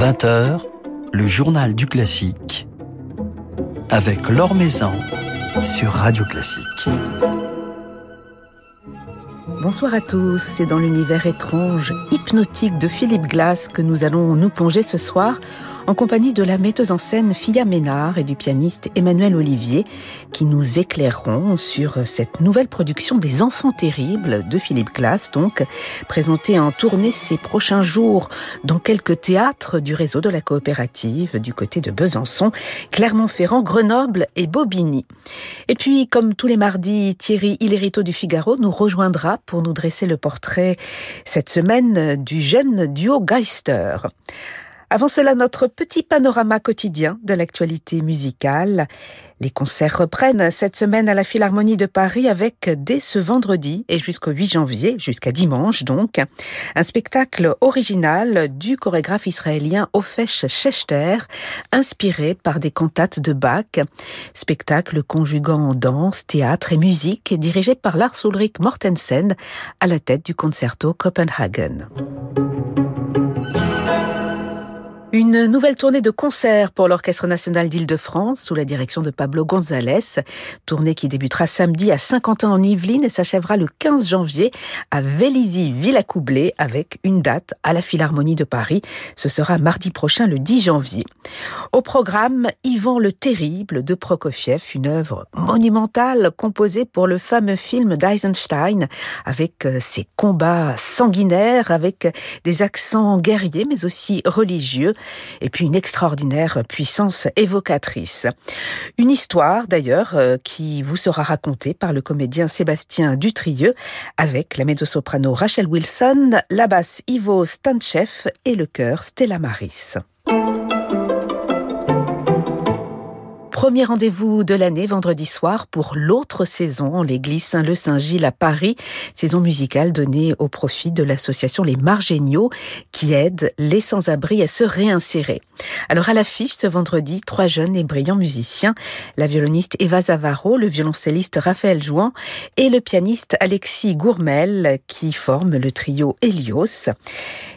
20h, le journal du classique avec Laure Maison sur Radio Classique. Bonsoir à tous, c'est dans l'univers étrange, hypnotique de Philippe Glass que nous allons nous plonger ce soir en compagnie de la metteuse en scène Fia Ménard et du pianiste Emmanuel Olivier, qui nous éclaireront sur cette nouvelle production des Enfants terribles de Philippe Glass, donc présentée en tournée ces prochains jours dans quelques théâtres du réseau de la coopérative du côté de Besançon, Clermont-Ferrand, Grenoble et Bobigny. Et puis, comme tous les mardis, Thierry Hillerito du Figaro nous rejoindra pour nous dresser le portrait cette semaine du jeune duo Geister. Avant cela, notre petit panorama quotidien de l'actualité musicale. Les concerts reprennent cette semaine à la Philharmonie de Paris avec dès ce vendredi et jusqu'au 8 janvier, jusqu'à dimanche donc, un spectacle original du chorégraphe israélien Ofesh Schechter, inspiré par des cantates de Bach. Spectacle conjuguant danse, théâtre et musique, dirigé par Lars Ulrich Mortensen à la tête du concerto Copenhagen. Une nouvelle tournée de concerts pour l'Orchestre national d'Île-de-France sous la direction de Pablo González. Tournée qui débutera samedi à Saint-Quentin en Yvelines et s'achèvera le 15 janvier à Vélizy Villacoublay avec une date à la Philharmonie de Paris. Ce sera mardi prochain le 10 janvier. Au programme, Yvan le Terrible de Prokofiev, une œuvre monumentale composée pour le fameux film d'Eisenstein avec euh, ses combats sanguinaires, avec des accents guerriers mais aussi religieux et puis une extraordinaire puissance évocatrice. Une histoire d'ailleurs euh, qui vous sera racontée par le comédien Sébastien Dutrieux avec la mezzo-soprano Rachel Wilson, la basse Ivo Stanchev et le chœur Stella Maris. Premier rendez-vous de l'année, vendredi soir, pour l'autre saison en l'église Saint-Leu-Saint-Gilles à Paris. Saison musicale donnée au profit de l'association Les Margéniaux qui aide les sans-abri à se réinsérer. Alors à l'affiche ce vendredi, trois jeunes et brillants musiciens, la violoniste Eva Zavaro, le violoncelliste Raphaël Jouan et le pianiste Alexis Gourmel qui forment le trio Helios.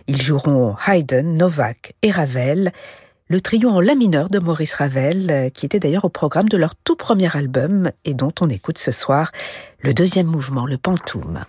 Ils joueront Haydn, Novak et Ravel le trio en la mineur de Maurice Ravel, euh, qui était d'ailleurs au programme de leur tout premier album et dont on écoute ce soir le deuxième mouvement, le pantoum.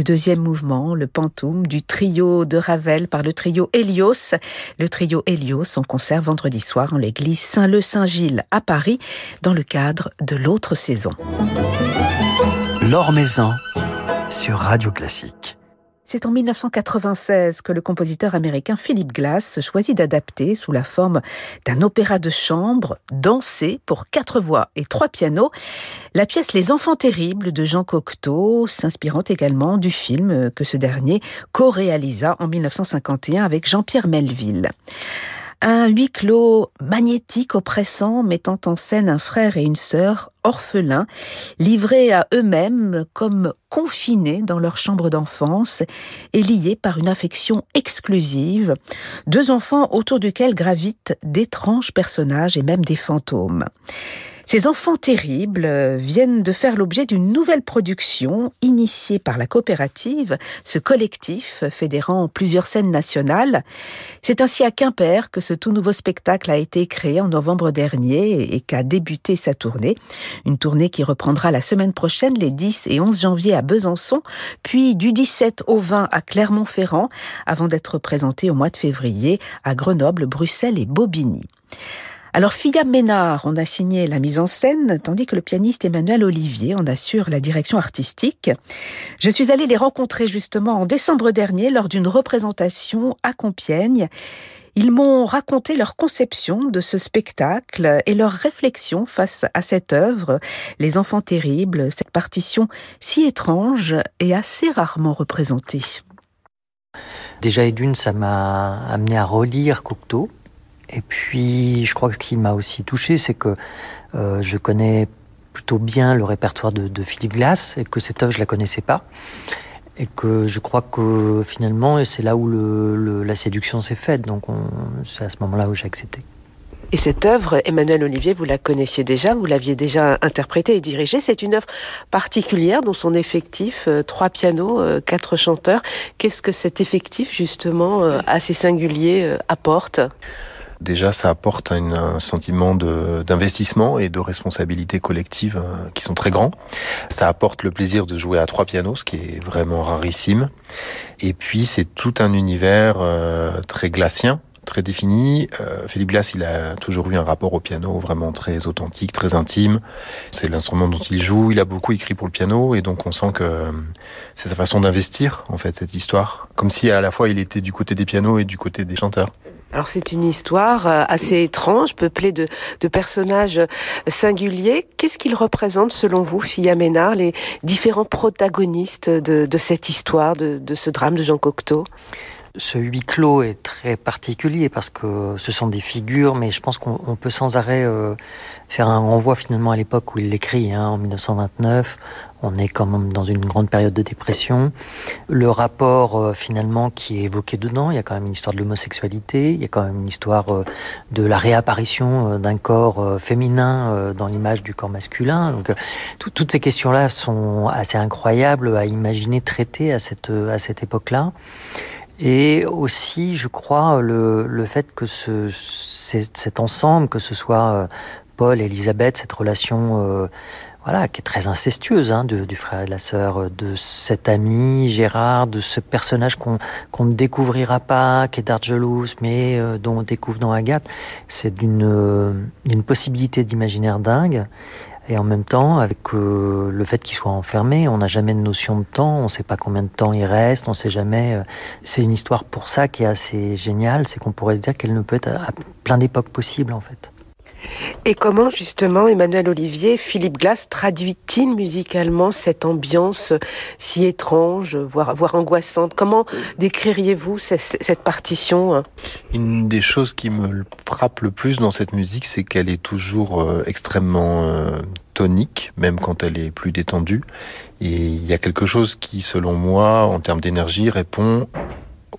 Le deuxième mouvement, le pantoum du trio de Ravel par le trio Hélios. Le trio Hélios en concert vendredi soir en l'église Saint-Leu-Saint-Gilles à Paris dans le cadre de l'autre saison. L'Or sur Radio Classique. C'est en 1996 que le compositeur américain Philip Glass choisit d'adapter sous la forme d'un opéra de chambre dansé pour quatre voix et trois pianos la pièce Les Enfants terribles de Jean Cocteau, s'inspirant également du film que ce dernier co-réalisa en 1951 avec Jean-Pierre Melville. Un huis clos magnétique, oppressant, mettant en scène un frère et une sœur orphelins, livrés à eux-mêmes comme confinés dans leur chambre d'enfance et liés par une affection exclusive, deux enfants autour duquel gravitent d'étranges personnages et même des fantômes. Ces enfants terribles euh, viennent de faire l'objet d'une nouvelle production initiée par la coopérative, ce collectif fédérant plusieurs scènes nationales. C'est ainsi à Quimper que ce tout nouveau spectacle a été créé en novembre dernier et qu'a débuté sa tournée. Une tournée qui reprendra la semaine prochaine les 10 et 11 janvier à Besançon, puis du 17 au 20 à Clermont-Ferrand, avant d'être présentée au mois de février à Grenoble, Bruxelles et Bobigny. Alors Fia Ménard en a signé la mise en scène, tandis que le pianiste Emmanuel Olivier en assure la direction artistique. Je suis allée les rencontrer justement en décembre dernier lors d'une représentation à Compiègne. Ils m'ont raconté leur conception de ce spectacle et leur réflexion face à cette œuvre, Les Enfants Terribles, cette partition si étrange et assez rarement représentée. Déjà, et d'une, ça m'a amené à relire Cocteau, et puis, je crois que ce qui m'a aussi touché, c'est que euh, je connais plutôt bien le répertoire de, Philippe Glass et que cette œuvre, je la connaissais pas. Et que je crois que finalement, c'est là où la séduction s'est faite. Donc, c'est à ce moment-là où j'ai accepté. Et cette œuvre, Emmanuel Olivier, vous la connaissiez déjà, vous l'aviez déjà interprétée et dirigée. C'est une œuvre particulière dans son effectif, euh, trois pianos, euh, quatre chanteurs. Qu'est-ce que cet effectif, justement, assez singulier, apporte? Déjà ça apporte un, sentiment d'investissement et de responsabilité collective euh, qui sont très grands. Ça apporte le plaisir de jouer à trois pianos, ce qui est vraiment rarissime. Et puis c'est tout un univers euh, très glacien très défini. Euh, Philippe Glass, il a toujours eu un rapport au piano vraiment très authentique, très intime. C'est l'instrument dont il joue. Il a beaucoup écrit pour le piano et donc on sent que c'est sa façon d'investir en fait cette histoire, comme si à la fois il était du côté des pianos et du côté des chanteurs. Alors c'est une histoire euh, assez étrange, peuplée de, personnages singuliers. Qu'est-ce qu'ils représentent selon vous, Fia Ménard, les différents protagonistes de, cette histoire, de, ce drame de Jean Cocteau? Ce huis clos est très particulier parce que ce sont des figures, mais je pense qu'on peut sans arrêt euh, faire un renvoi finalement à l'époque où il l'écrit, hein, en 1929, on est quand même dans une grande période de dépression. Le rapport euh, finalement qui est évoqué dedans, il y a quand même une histoire de l'homosexualité, il y a quand même une histoire euh, de la réapparition euh, d'un corps féminin dans l'image du corps masculin. Donc toutes ces questions-là sont assez incroyables à imaginer traiter à cette, à cette époque-là. Et aussi, je crois, le, le fait que ce, cet ensemble, que ce soit Paul et Elisabeth, cette relation voilà, qui est très incestueuse, hein, du frère et de la sœur, euh, de cet ami Gérard, de ce personnage qu'on ne découvrira pas, qui est d'Argelus, mais euh, dont on découvre dans Agathe. C'est d'une euh, possibilité d'imaginaire dingue. Et en même temps, avec le fait qu'il soit enfermé, on n'a jamais de notion de temps, on ne sait pas combien de temps il reste, on ne sait jamais. c'est une histoire pour ça qui est assez géniale, c'est qu'on pourrait se dire qu'elle ne peut être à plein d'époques possibles en fait. Et comment justement Emmanuel Olivier, Philippe Glass traduit-il musicalement cette ambiance si étrange, voire, voire angoissante? Comment décririez-vous cette partition hein? Une des choses qui me frappe le plus dans cette musique, c'est qu'elle est toujours euh, extrêmement euh, tonique, même quand elle est plus détendue. Et il y a quelque chose qui, selon moi, en termes d'énergie, répond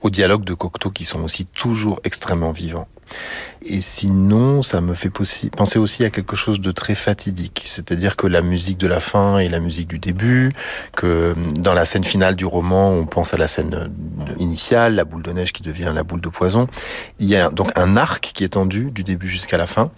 aux dialogues de Cocteau qui sont aussi toujours extrêmement vivants. Et sinon, ça me fait penser aussi à quelque chose de très fatidique, c'est-à-dire que la musique de la fin et la musique du début, que dans la scène finale du roman, on pense à la scène initiale, la boule de neige qui devient la boule de poison. Il y a donc un arc qui est tendu du début jusqu'à la fin,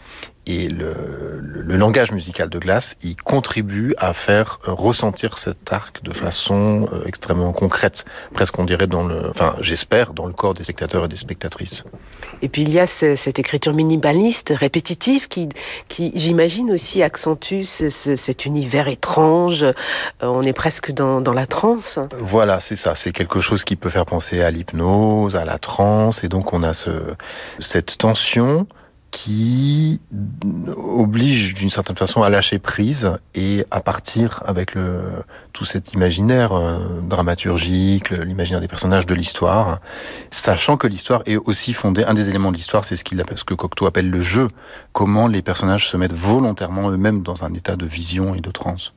et le, le, langage musical de Glace, il contribue à faire ressentir cet arc de façon euh, extrêmement concrète, presque on dirait dans le, enfin j'espère, dans le corps des spectateurs et des spectatrices. Et puis il y a cette écriture minimaliste, répétitive, qui, qui j'imagine aussi accentue cet univers étrange. Euh, on est presque dans, dans la transe. Voilà, c'est ça. C'est quelque chose qui peut faire penser à l'hypnose, à la transe, et donc on a ce, cette tension qui oblige d'une certaine façon à lâcher prise et à partir avec tout cet imaginaire euh, dramaturgique, l'imaginaire des personnages de l'histoire, sachant que l'histoire est aussi fondée, un des éléments de l'histoire, c'est ce, ce que Cocteau appelle le jeu, comment les personnages se mettent volontairement eux-mêmes dans un état de vision et de transe.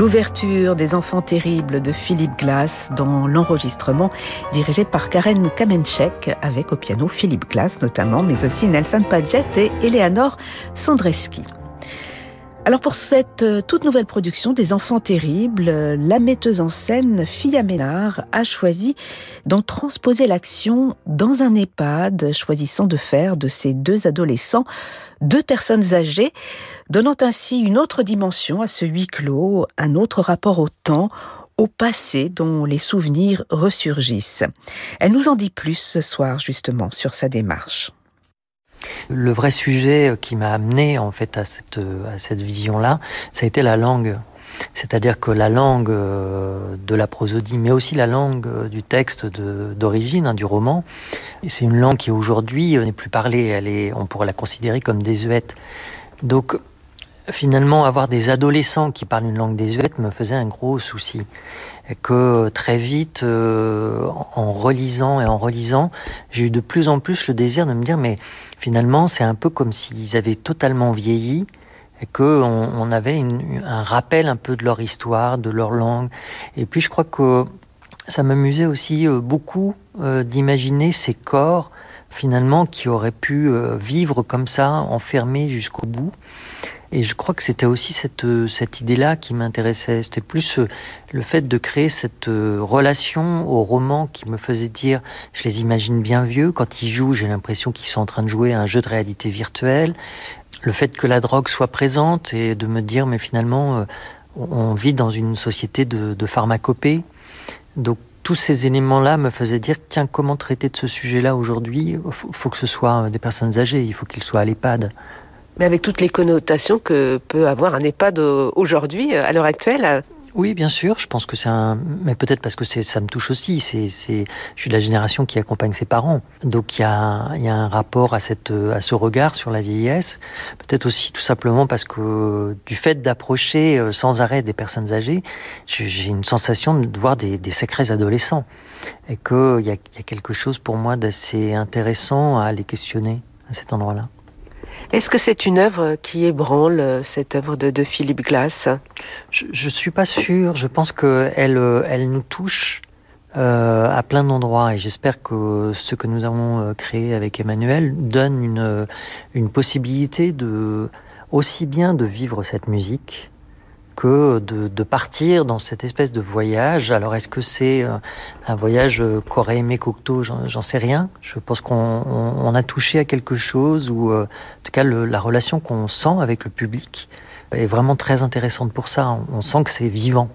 L'ouverture des Enfants terribles de Philippe Glass dans l'enregistrement dirigé par Karen Kamenchek avec au piano Philippe Glass notamment, mais aussi Nelson Padgett et Eleanor Sondreski. Alors pour cette euh, toute nouvelle production des Enfants terribles, euh, la metteuse en scène Fia Ménard a choisi d'en transposer l'action dans un EHPAD, choisissant de faire de ces deux adolescents deux personnes âgées, donnant ainsi une autre dimension à ce huis clos, un autre rapport au temps, au passé dont les souvenirs ressurgissent. Elle nous en dit plus ce soir justement sur sa démarche. Le vrai sujet qui m'a amené en fait à cette, à cette vision-là, ça a été la langue. C'est-à-dire que la langue euh, de la prosodie, mais aussi la langue euh, du texte d'origine, hein, du roman, c'est une langue qui aujourd'hui euh, n'est plus parlée, on pourrait la considérer comme désuète. Donc finalement, avoir des adolescents qui parlent une langue désuète me faisait un gros souci. Et que très vite, en relisant et en relisant, j'ai eu de plus en plus le désir de me dire, mais finalement, c'est un peu comme s'ils avaient totalement vieilli et qu'on on avait un rappel un peu de leur histoire, de leur langue. Et puis je crois que ça m'amusait aussi euh, beaucoup euh, d'imaginer ces corps finalement qui auraient pu euh, vivre comme ça, enfermés jusqu'au bout. Et je crois que c'était aussi cette, cette idée-là qui m'intéressait. C'était plus le fait de créer cette relation au roman qui me faisait dire, je les imagine bien vieux. Quand ils jouent, j'ai l'impression qu'ils sont en train de jouer à un jeu de réalité virtuelle. Le fait que la drogue soit présente et de me dire, mais finalement, on vit dans une société de, de pharmacopée. Donc tous ces éléments-là me faisaient dire tiens, comment traiter de ce sujet-là aujourd'hui? Il faut, que ce soit des personnes âgées, il faut qu'ils soient à l'EHPAD. Mais avec toutes les connotations que peut avoir un EHPAD aujourd'hui, à l'heure actuelle oui, bien sûr. Je pense que c'est un, mais peut-être parce que ça me touche aussi. Je suis de la génération qui accompagne ses parents. Donc il y a, un rapport à cette, à ce regard sur la vieillesse. Peut-être aussi tout simplement parce que du fait d'approcher euh, sans arrêt des personnes âgées, j'ai une sensation de voir des, des sacrés adolescents et qu'il y a quelque chose pour moi d'assez intéressant à les questionner à cet endroit-là. Est-ce que c'est une œuvre qui ébranle cette œuvre de, Philippe Glass? Je ne suis pas sûr. Je pense qu'elle elle nous touche euh, à plein d'endroits et j'espère que ce que nous avons euh, créé avec Emmanuel donne une, une possibilité de aussi bien de vivre cette musique de, partir dans cette espèce de voyage. Alors est-ce que c'est euh, un voyage euh, qu'aurait aimé Cocteau J'en sais rien. Je pense qu'on a touché à quelque chose, ou euh, en tout cas la relation qu'on sent avec le public est vraiment très intéressante pour ça. On, sent que c'est vivant.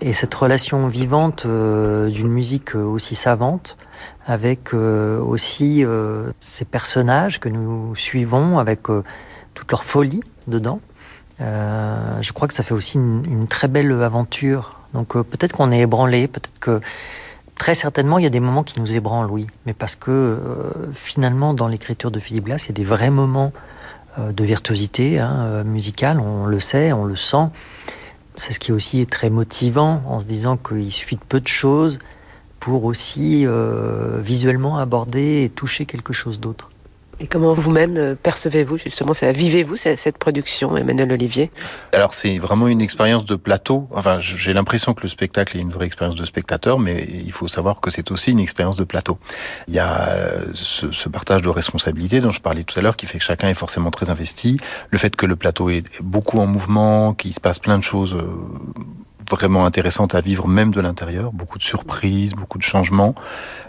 Et cette relation vivante d'une musique aussi savante, avec aussi ces personnages que nous suivons, avec toute leur folie dedans, euh, je crois que ça fait aussi une, très belle aventure. Donc euh, peut-être qu'on est ébranlé, peut-être que très certainement il y a des moments qui nous ébranlent, oui. Mais parce que euh, finalement dans l'écriture de Philippe Glass, il y a des vrais moments de virtuosité hein, musicale, on le sait, on le sent. C'est ce qui aussi est très motivant en se disant qu'il suffit de peu de choses pour aussi visuellement aborder et toucher quelque chose d'autre. Et comment vous-même percevez-vous justement, vivez-vous cette production, Emmanuel Olivier? Alors c'est vraiment une expérience de plateau. Enfin, j'ai l'impression que le spectacle est une vraie expérience de spectateur, mais il faut savoir que c'est aussi une expérience de plateau. Il y a euh, ce, ce partage de responsabilités dont je parlais tout à l'heure, qui fait que chacun est forcément très investi. Le fait que le plateau est beaucoup en mouvement, qu'il se passe plein de choses euh, vraiment intéressante à vivre même de l'intérieur, beaucoup de surprises, beaucoup de changements.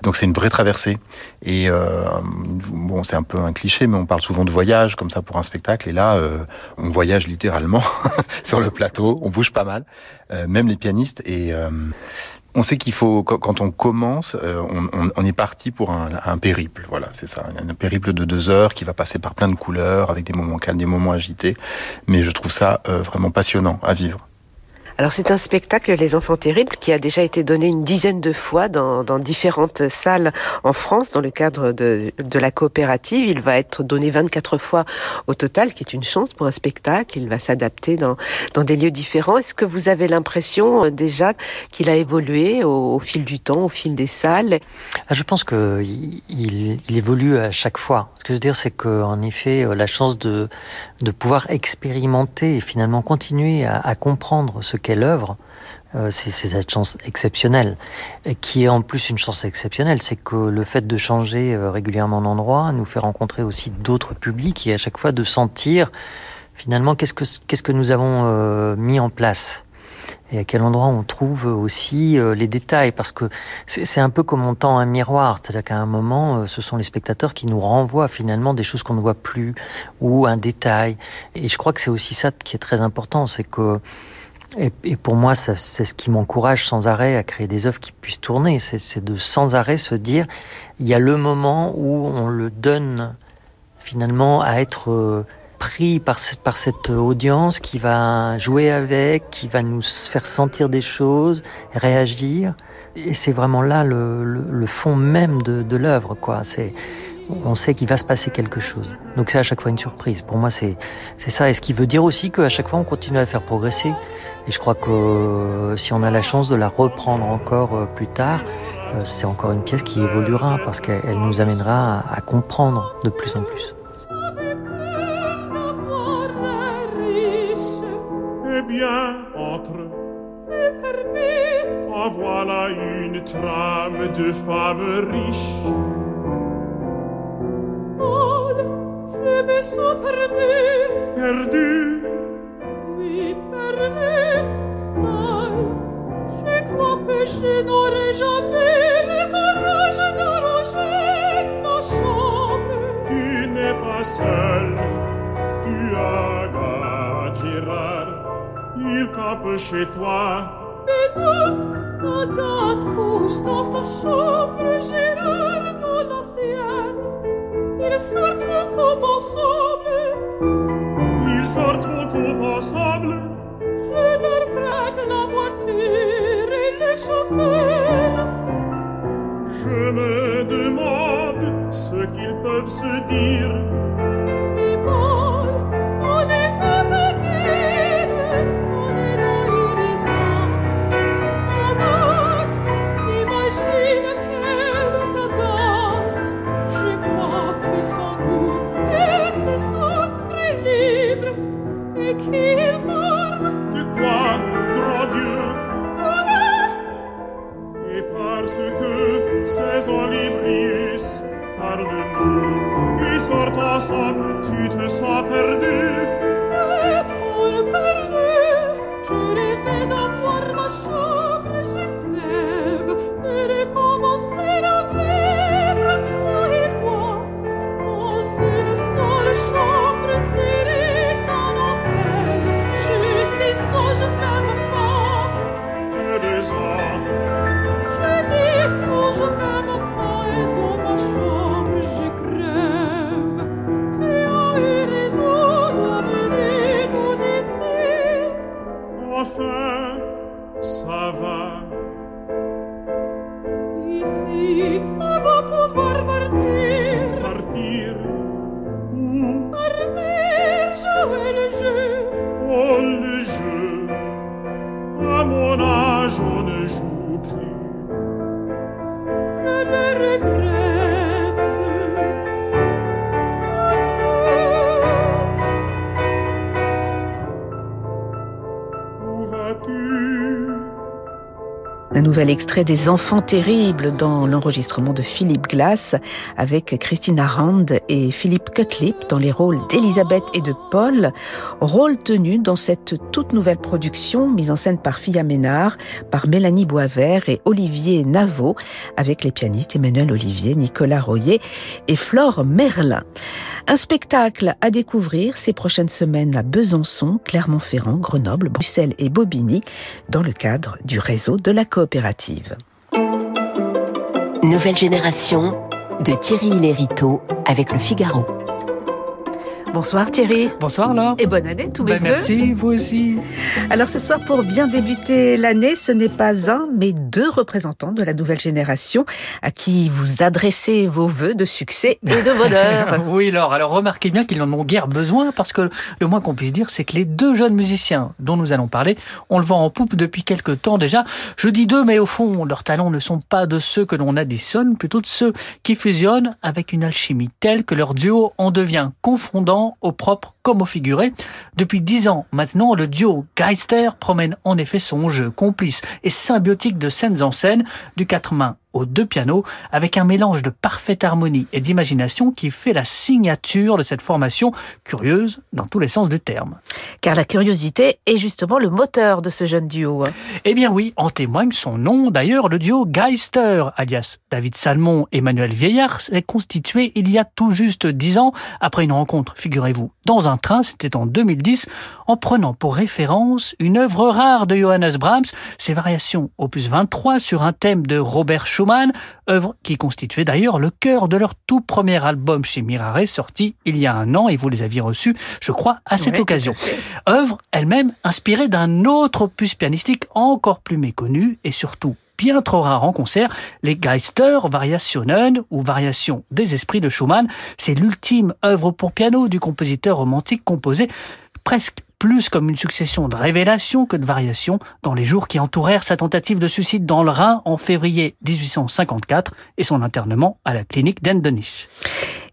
Donc c'est une vraie traversée. Et euh, bon, c'est un peu un cliché, mais on parle souvent de voyage comme ça pour un spectacle. Et là, euh, on voyage littéralement sur le plateau, on bouge pas mal, euh, même les pianistes. Et euh, on sait qu'il faut, quand on commence, euh, on, on, est parti pour un, un périple. Voilà, c'est ça, un périple de deux heures qui va passer par plein de couleurs, avec des moments calmes, des moments agités. Mais je trouve ça vraiment passionnant à vivre. Alors c'est un spectacle, Les Enfants Terribles, qui a déjà été donné une dizaine de fois dans, différentes salles en France dans le cadre de, la coopérative. Il va être donné 24 fois au total, qui est une chance pour un spectacle. Il va s'adapter dans, dans des lieux différents. Est-ce que vous avez l'impression euh, déjà qu'il a évolué au, fil du temps, au fil des salles? Ah, Je pense qu'il il, évolue à chaque fois. Ce que je veux dire, c'est qu'en effet, euh, la chance de, de pouvoir expérimenter et finalement continuer à, à comprendre ce qu'est l'œuvre, euh, c'est cette chance exceptionnelle. Qui est en plus une chance exceptionnelle, c'est que le fait de changer euh, régulièrement d'endroit nous fait rencontrer aussi d'autres publics et à chaque fois de sentir finalement qu'est-ce que, qu'est-ce que nous avons euh, mis en place et à quel endroit on trouve aussi euh, les détails, parce que c'est un peu comme on tend un miroir, c'est-à-dire qu'à un moment, ce sont les spectateurs qui nous renvoient finalement des choses qu'on ne voit plus, ou un détail. Et je crois que c'est aussi ça qui est très important, c'est que et, pour moi, c'est ce qui m'encourage sans arrêt à créer des œuvres qui puissent tourner. C'est de sans arrêt se dire, il y a le moment où on le donne finalement à être euh, pris par, cette audience qui va jouer avec, qui va nous faire sentir des choses, réagir. Et c'est vraiment là le, fond même de, l'œuvre, quoi. On sait qu'il va se passer quelque chose. Donc c'est à chaque fois une surprise. Pour moi, c'est ça. Et ce qui veut dire aussi qu'à chaque fois, on continue à faire progresser. Et je crois que euh, si on a la chance de la reprendre encore euh, plus tard, euh, c'est encore une pièce qui évoluera parce qu'elle nous amènera à, comprendre de plus en plus. bien entre. C'est permis. En voilà une trame de femme riche. Paul, je me sens perdu. Perdu perdu seul. Je crois que je n'aurai jamais le courage d'arranger ma chambre. Tu n'es pas seul, tu as Gérard, il campe chez toi. Mais non, Agathe couche dans sa chambre, Gérard dans la sienne. Ils sortent beaucoup ensemble. Ils sortent beaucoup ensemble. Je me demande ce qu'ils peuvent se dire. Nouvel extrait des Enfants terribles dans l'enregistrement de Philippe Glass avec Christina Rand et Philippe Cutlip dans les rôles d'Elisabeth et de Paul, rôle tenu dans cette toute nouvelle production mise en scène par Fia Ménard, par Mélanie Boisvert et Olivier Navot avec les pianistes Emmanuel Olivier, Nicolas Royer et Flore Merlin. Un spectacle à découvrir ces prochaines semaines à Besançon, Clermont-Ferrand, Grenoble, Bruxelles et Bobigny dans le cadre du réseau de la Nouvelle génération de Thierry Lériteau avec le Figaro. Bonsoir Thierry. Bonsoir Laure. Et bonne année, tous mes Ben, merci, vous aussi. Alors ce soir, pour bien débuter l'année, ce n'est pas un, mais deux représentants de la nouvelle génération à qui vous adressez vos voeux de succès et de bonheur. oui, Laure. Alors remarquez bien qu'ils n'en ont guère besoin parce que le moins qu'on puisse dire, c'est que les deux jeunes musiciens dont nous allons parler, on le vend en poupe depuis quelque temps déjà. Je dis deux, mais au fond, leurs talents ne sont pas de ceux que l'on additionne, plutôt de ceux qui fusionnent avec une alchimie telle que leur duo en devient confondant au propre comme au figuré. Depuis dix ans maintenant, le duo Geister promène en effet son jeu complice et symbiotique de scènes en scène, du quatre mains aux deux pianos, avec un mélange de parfaite harmonie et d'imagination qui fait la signature de cette formation curieuse dans tous les sens du terme. Car la curiosité est justement le moteur de ce jeune duo. hein. Eh bien oui, en témoigne son nom. D'ailleurs, le duo Geister, alias David Salmon et Manuel Vieillard, s'est constitué il y a tout juste dix ans, après une rencontre, figurez-vous, dans un train, c'était en 2010, en prenant pour référence une œuvre rare de Johannes Brahms, ses variations opus 23 sur un thème de Robert Schumann, œuvre qui constituait d'ailleurs le cœur de leur tout premier album chez Mirare, sorti il y a un an, et vous les aviez reçus, je crois, à cette occasion. Œuvre elle-même inspirée d'un autre opus pianistique encore plus méconnu et surtout bien trop rare en concert, les Geister Variationen ou Variations des esprits de Schumann. C'est l'ultime œuvre pour piano du compositeur romantique composé presque plus comme une succession de révélations que de variations dans les jours qui entourèrent sa tentative de suicide dans le Rhin en février 1854 et son internement à la clinique d'Endenich.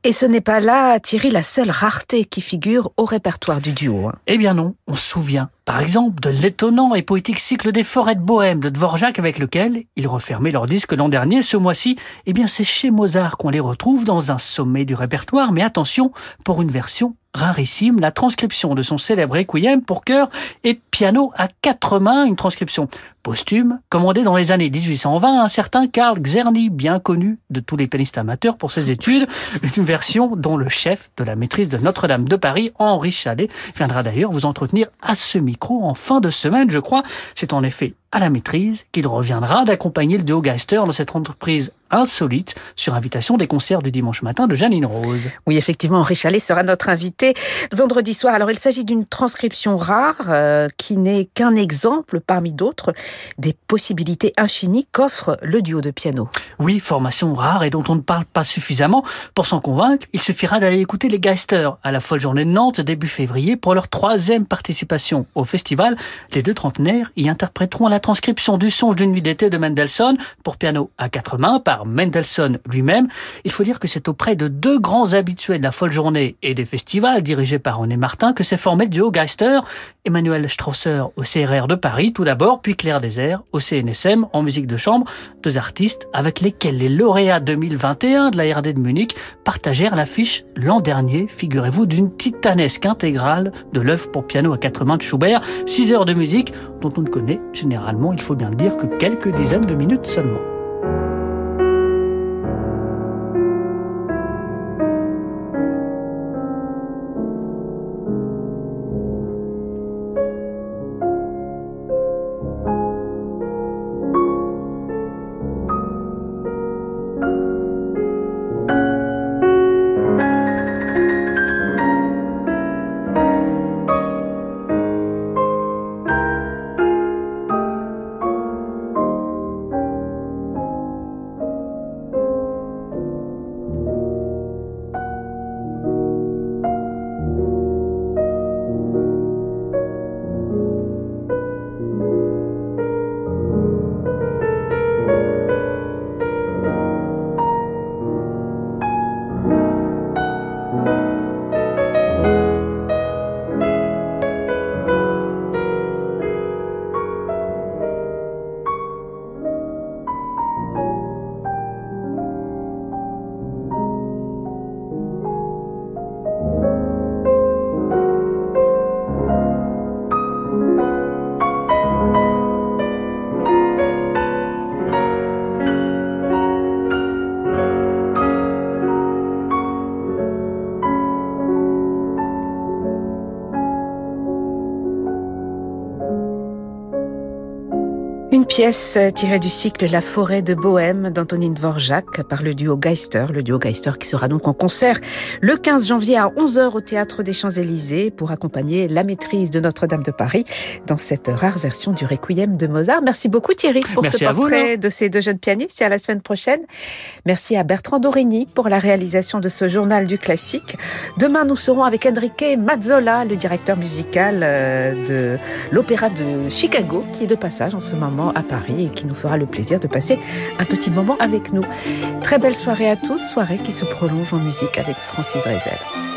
Et ce n'est pas là, Thierry, la seule rareté qui figure au répertoire du duo. hein. Eh bien non, on se souvient, par exemple, de l'étonnant et poétique cycle des forêts de Bohème de Dvorak avec lequel ils refermaient leur disque l'an dernier. Ce mois-ci, eh bien c'est chez Mozart qu'on les retrouve dans un sommet du répertoire, mais attention, pour une version rarissime, la transcription de son célèbre requiem pour chœur et piano à quatre mains, une transcription posthume, commandée dans les années 1820 à un certain Karl Czerny, bien connu de tous les pianistes amateurs pour ses études, une version dont le chef de la maîtrise de Notre-Dame de Paris, Henri Chalet, viendra d'ailleurs vous entretenir à ce micro en fin de semaine, je crois. C'est en effet à la maîtrise qu'il reviendra d'accompagner le duo Geister dans cette entreprise insolite sur invitation des concerts du dimanche matin de Janine Rose. Oui, effectivement, Henri Chalet sera notre invité vendredi soir. Alors, il s'agit d'une transcription rare euh, qui n'est qu'un exemple parmi d'autres des possibilités infinies qu'offre le duo de piano. Oui, formation rare et dont on ne parle pas suffisamment. Pour s'en convaincre, il suffira d'aller écouter les Geister à la folle journée de Nantes début février pour leur troisième participation au festival. Les deux trentenaires y interpréteront la transcription du songe d'une nuit d'été de Mendelssohn pour piano à quatre mains par Mendelssohn lui-même. Il faut dire que c'est auprès de deux grands habitués de la folle journée et des festivals dirigés par René Martin que s'est formé le duo Geister. Emmanuel Strausser au CRR de Paris tout d'abord, puis Claire Désert au CNSM en musique de chambre, deux artistes avec lesquels les lauréats 2021 de la RD de Munich partagèrent l'affiche l'an dernier, figurez-vous, d'une titanesque intégrale de l'œuvre pour piano à quatre mains de Schubert, six heures de musique dont on ne connaît généralement il faut bien le dire, que quelques dizaines de minutes seulement. Pièce tirée du cycle La forêt de Bohème d'Antonine Dvorak par le duo Geister, le duo Geister qui sera donc en concert le 15 janvier à 11h au théâtre des Champs-Élysées pour accompagner la maîtrise de Notre-Dame de Paris dans cette rare version du Requiem de Mozart. Merci beaucoup Thierry pour Merci ce vous, portrait de ces deux jeunes pianistes et à la semaine prochaine. Merci à Bertrand Dorigny pour la réalisation de ce journal du classique. Demain, nous serons avec Enrique Mazzola, le directeur musical euh, de l'Opéra de Chicago, qui est de passage en ce moment à Paris et qui nous fera le plaisir de passer un petit moment avec nous. Très belle soirée à tous, soirée qui se prolonge en musique avec Francis Drezel.